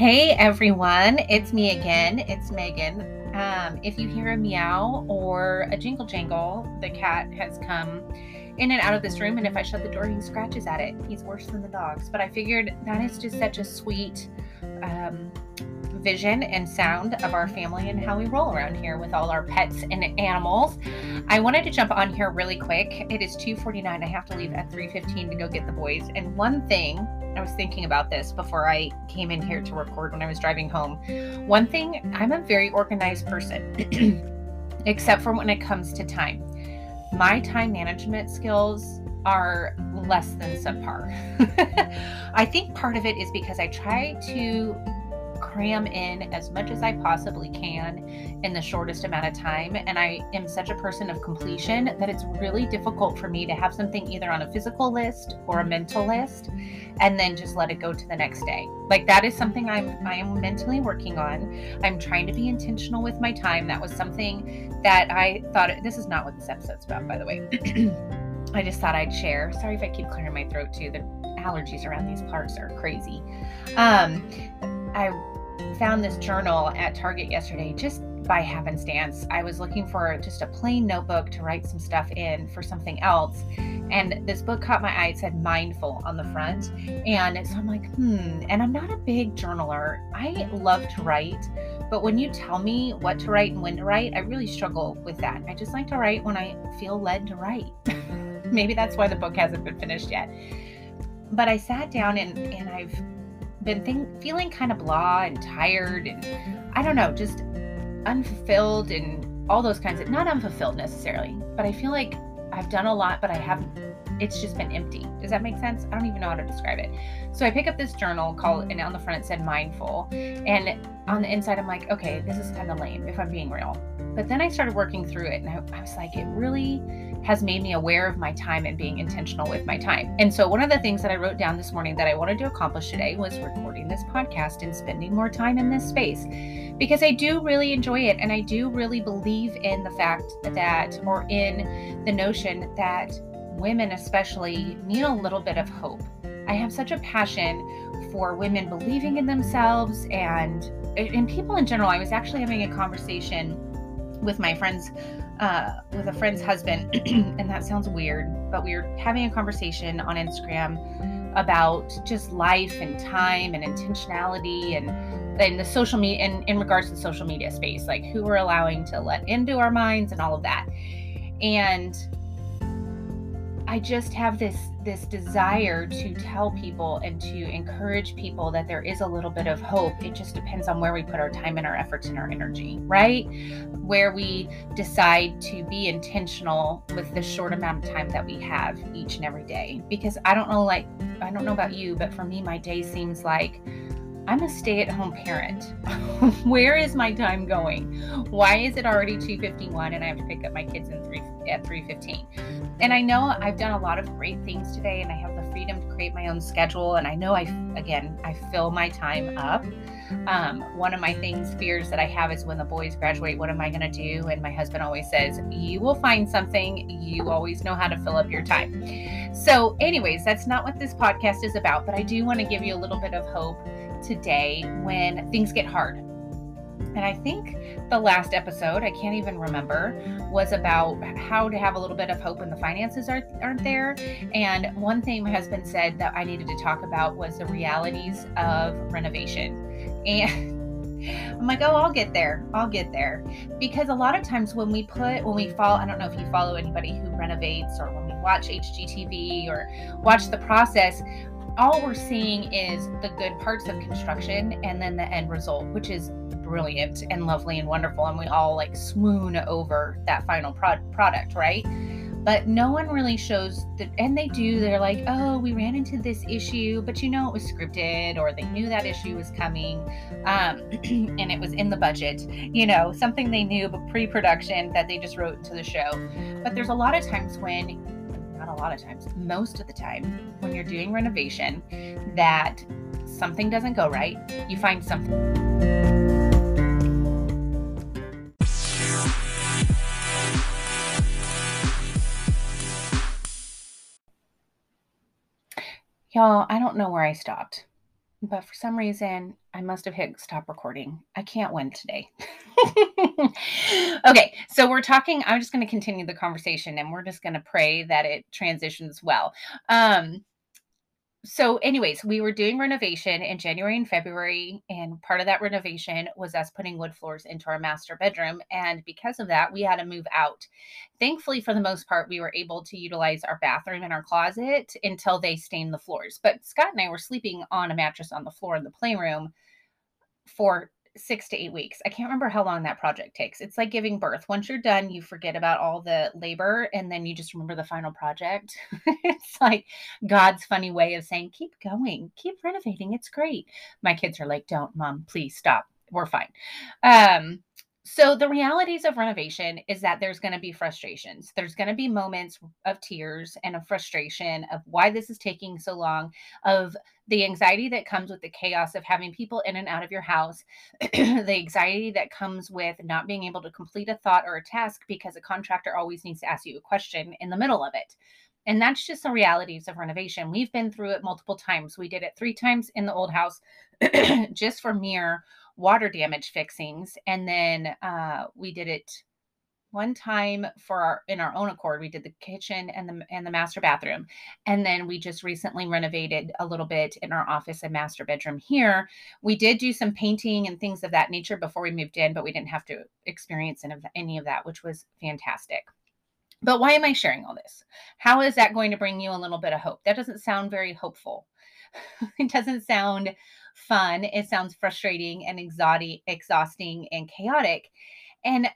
Hey everyone, it's me again. It's Megan. Um, if you hear a meow or a jingle jangle, the cat has come in and out of this room, and if I shut the door, he scratches at it. He's worse than the dogs. But I figured that is just such a sweet um, vision and sound of our family and how we roll around here with all our pets and animals. I wanted to jump on here really quick. It is 2:49. I have to leave at 3:15 to go get the boys. And one thing I was thinking about this before I came in here to record when I was driving home. One thing, I'm a very organized person, except for when it comes to time. My time management skills are less than subpar. I think part of it is because I try to cram in as much as I possibly can in the shortest amount of time. And I am such a person of completion that it's really difficult for me to have something either on a physical list or a mental list and then just let it go to the next day. Like that is something I'm I am mentally working on. I'm trying to be intentional with my time. That was something that I thought this is not what this episode's about, by the way. I just thought I'd share. Sorry if I keep clearing my throat too. The allergies around these parts are crazy. Um, I found this journal at Target yesterday just by happenstance. I was looking for just a plain notebook to write some stuff in for something else. And this book caught my eye. It said mindful on the front. And so I'm like, hmm. And I'm not a big journaler. I love to write. But when you tell me what to write and when to write, I really struggle with that. I just like to write when I feel led to write. Maybe that's why the book hasn't been finished yet. But I sat down and, and I've been think, feeling kind of blah and tired and I don't know, just unfulfilled and all those kinds of not unfulfilled necessarily, but I feel like I've done a lot, but I haven't. It's just been empty. Does that make sense? I don't even know how to describe it. So I pick up this journal called, and on the front it said mindful, and on the inside I'm like, okay, this is kind of lame if I'm being real. But then I started working through it, and I, I was like, it really has made me aware of my time and being intentional with my time. And so, one of the things that I wrote down this morning that I wanted to accomplish today was recording this podcast and spending more time in this space because I do really enjoy it. And I do really believe in the fact that, or in the notion that women, especially, need a little bit of hope. I have such a passion for women believing in themselves and and people in general. I was actually having a conversation with my friends uh, with a friend's husband, and that sounds weird, but we were having a conversation on Instagram about just life and time and intentionality and and the social media in, in regards to the social media space, like who we're allowing to let into our minds and all of that. And I just have this this desire to tell people and to encourage people that there is a little bit of hope. It just depends on where we put our time and our efforts and our energy, right? Where we decide to be intentional with the short amount of time that we have each and every day. Because I don't know like I don't know about you, but for me my day seems like I'm a stay-at-home parent. Where is my time going? Why is it already 2:51 and I have to pick up my kids in 3 at 3:15? And I know I've done a lot of great things today and I have the freedom to create my own schedule and I know I again, I fill my time up. Um, one of my things fears that I have is when the boys graduate, what am I going to do? And my husband always says, "You will find something. You always know how to fill up your time." So, anyways, that's not what this podcast is about, but I do want to give you a little bit of hope today when things get hard. And I think the last episode, I can't even remember, was about how to have a little bit of hope when the finances aren't, aren't there. And one thing my husband said that I needed to talk about was the realities of renovation. And I'm like, oh, I'll get there. I'll get there. Because a lot of times when we put, when we follow, I don't know if you follow anybody who renovates or when we watch HGTV or watch the process, all we're seeing is the good parts of construction and then the end result, which is brilliant and lovely and wonderful. And we all like swoon over that final pro- product, right? But no one really shows that, and they do. They're like, oh, we ran into this issue, but you know it was scripted, or they knew that issue was coming, um, and it was in the budget. You know, something they knew, but pre production that they just wrote into the show. But there's a lot of times when a lot of times, most of the time, when you're doing renovation, that something doesn't go right, you find something. Y'all, I don't know where I stopped. but for some reason, I must have hit stop recording. I can't win today. okay, so we're talking. I'm just going to continue the conversation and we're just going to pray that it transitions well. Um, so anyways we were doing renovation in january and february and part of that renovation was us putting wood floors into our master bedroom and because of that we had to move out thankfully for the most part we were able to utilize our bathroom and our closet until they stained the floors but scott and i were sleeping on a mattress on the floor in the playroom for six to eight weeks. I can't remember how long that project takes. It's like giving birth. Once you're done, you forget about all the labor and then you just remember the final project. it's like God's funny way of saying, keep going, keep renovating. It's great. My kids are like, don't, mom, please stop. We're fine. Um, so the realities of renovation is that there's going to be frustrations. There's going to be moments of tears and of frustration of why this is taking so long, of the anxiety that comes with the chaos of having people in and out of your house, the anxiety that comes with not being able to complete a thought or a task because a contractor always needs to ask you a question in the middle of it. And that's just the realities of renovation. We've been through it multiple times. We did it three times in the old house just for mere water damage fixings. And then uh, we did it one time for our in our own accord. We did the kitchen and the and the master bathroom and then we just recently renovated a little bit in our office and master bedroom here. We did do some painting and things of that nature before we moved in but we didn't have to experience any of that which was fantastic. But why am i sharing all this? How is that going to bring you a little bit of hope? That doesn't sound very hopeful. It doesn't sound fun. It sounds frustrating and exotic, exhausting and chaotic. And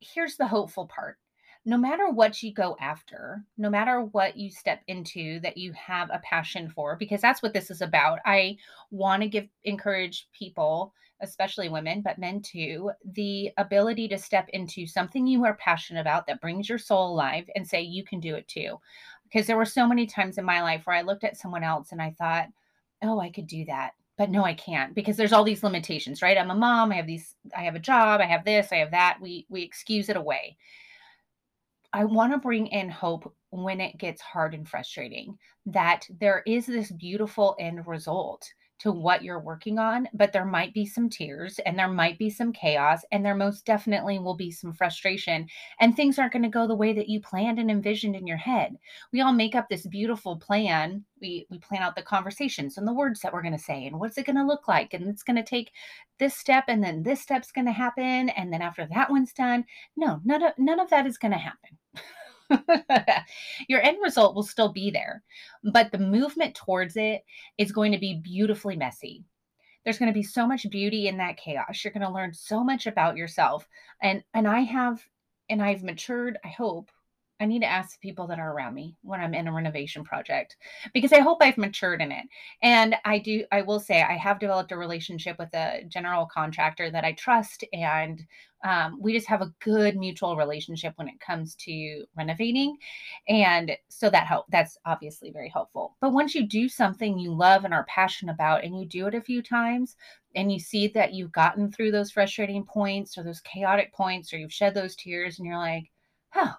here's the hopeful part no matter what you go after, no matter what you step into that you have a passion for, because that's what this is about. I want to give encourage people, especially women, but men too, the ability to step into something you are passionate about that brings your soul alive and say, you can do it too. Because there were so many times in my life where I looked at someone else and I thought, oh, I could do that but no i can't because there's all these limitations right? I'm a mom i have these i have a job i have this i have that. We we excuse it away. I want to bring in hope when it gets hard and frustrating that there is this beautiful end result to what you're working on, but there might be some tears and there might be some chaos and there most definitely will be some frustration and things aren't going to go the way that you planned and envisioned in your head. We all make up this beautiful plan. We we plan out the conversations and the words that we're going to say and what's it going to look like and it's going to take this step and then this step's going to happen and then after that one's done. No, none of none of that is going to happen. your end result will still be there, but the movement towards it is going to be beautifully messy. There's going to be so much beauty in that chaos. You're going to learn so much about yourself. And and I have and I've matured, I hope, I need to ask people that are around me when I'm in a renovation project because I hope I've matured in it. And I do, I will say, I have developed a relationship with a general contractor that I trust. And um, we just have a good mutual relationship when it comes to renovating. And so that help, that's obviously very helpful. But once you do something you love and are passionate about, and you do it a few times, and you see that you've gotten through those frustrating points or those chaotic points, or you've shed those tears, and you're like, oh,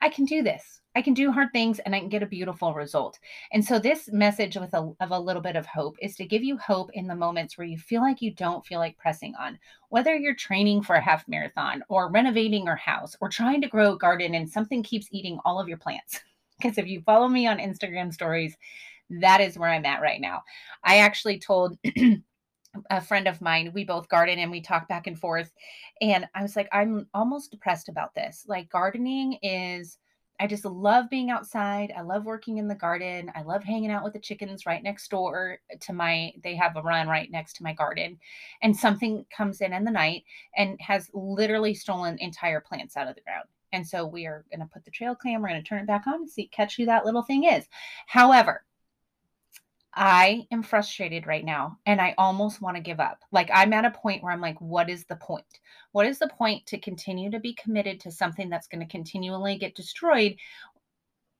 I can do this. I can do hard things and I can get a beautiful result. And so this message with a, of a little bit of hope is to give you hope in the moments where you feel like you don't feel like pressing on. Whether you're training for a half marathon or renovating your house or trying to grow a garden and something keeps eating all of your plants. Because if you follow me on Instagram stories, that is where I'm at right now. I actually told a friend of mine, we both garden and we talk back and forth. And I was like, I'm almost depressed about this. Like, gardening is, I just love being outside. I love working in the garden. I love hanging out with the chickens right next door to my, they have a run right next to my garden. And something comes in in the night and has literally stolen entire plants out of the ground. And so we are going to put the trail cam, we're going to turn it back on and see, catch who that little thing is. However, I am frustrated right now and I almost want to give up. Like I'm at a point where I'm like, what is the point? What is the point to continue to be committed to something that's going to continually get destroyed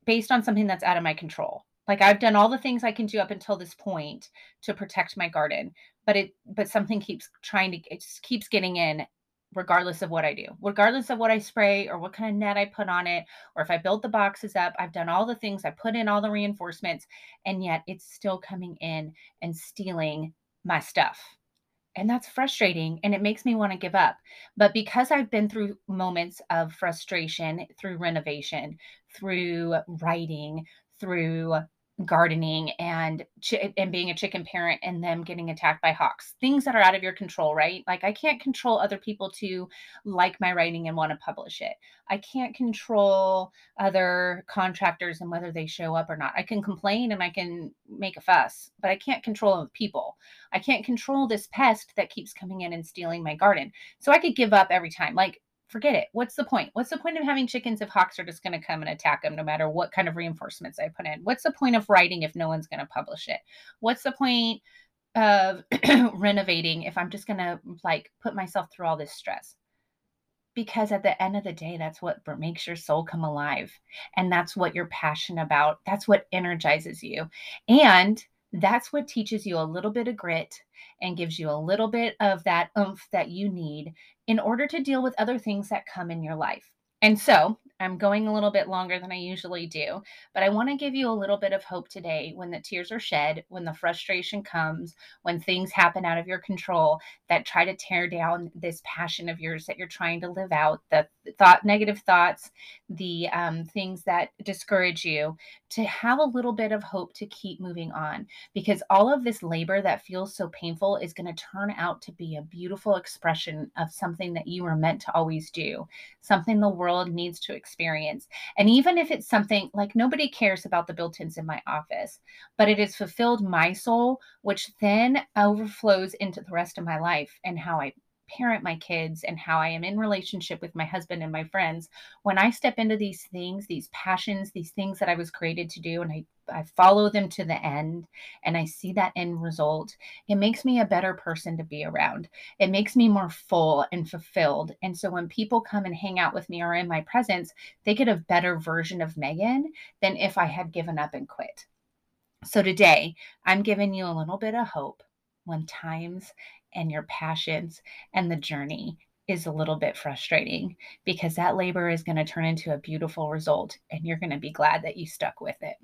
based on something that's out of my control? Like I've done all the things I can do up until this point to protect my garden, but it but something keeps trying to it just keeps getting in regardless of what I do, regardless of what I spray or what kind of net I put on it, or if I build the boxes up. I've done all the things, I put in all the reinforcements, and yet it's still coming in and stealing my stuff. And that's frustrating and it makes me want to give up. But because I've been through moments of frustration through renovation, through writing, through gardening and ch- and being a chicken parent and them getting attacked by hawks things that are out of your control right? Like i can't control other people to like my writing and want to publish it. I can't control other contractors and whether they show up or not. I can complain and i can make a fuss but i can't control people. I can't control this pest that keeps coming in and stealing my garden. So i could give up every time. Like forget it. What's the point? What's the point of having chickens if hawks are just going to come and attack them no matter what kind of reinforcements I put in? What's the point of writing if no one's going to publish it? What's the point of renovating if I'm just going to like put myself through all this stress? Because at the end of the day, that's what makes your soul come alive. And that's what you're passionate about. That's what energizes you. And that's what teaches you a little bit of grit and gives you a little bit of that oomph that you need in order to deal with other things that come in your life. And so I'm going a little bit longer than I usually do, but I want to give you a little bit of hope today when the tears are shed, when the frustration comes, when things happen out of your control that try to tear down this passion of yours that you're trying to live out, the thought, negative thoughts, the um, things that discourage you, to have a little bit of hope to keep moving on. Because all of this labor that feels so painful is going to turn out to be a beautiful expression of something that you were meant to always do, something the world needs to experience. And even if it's something like nobody cares about the built ins in my office, but it has fulfilled my soul, which then overflows into the rest of my life and how I parent my kids and how I am in relationship with my husband and my friends, when I step into these things, these passions, these things that I was created to do, and I, I follow them to the end and I see that end result, it makes me a better person to be around. It makes me more full and fulfilled. And so when people come and hang out with me or in my presence, they get a better version of Megan than if I had given up and quit. So today, I'm giving you a little bit of hope when times and your passions and the journey is a little bit frustrating because that labor is going to turn into a beautiful result and you're going to be glad that you stuck with it.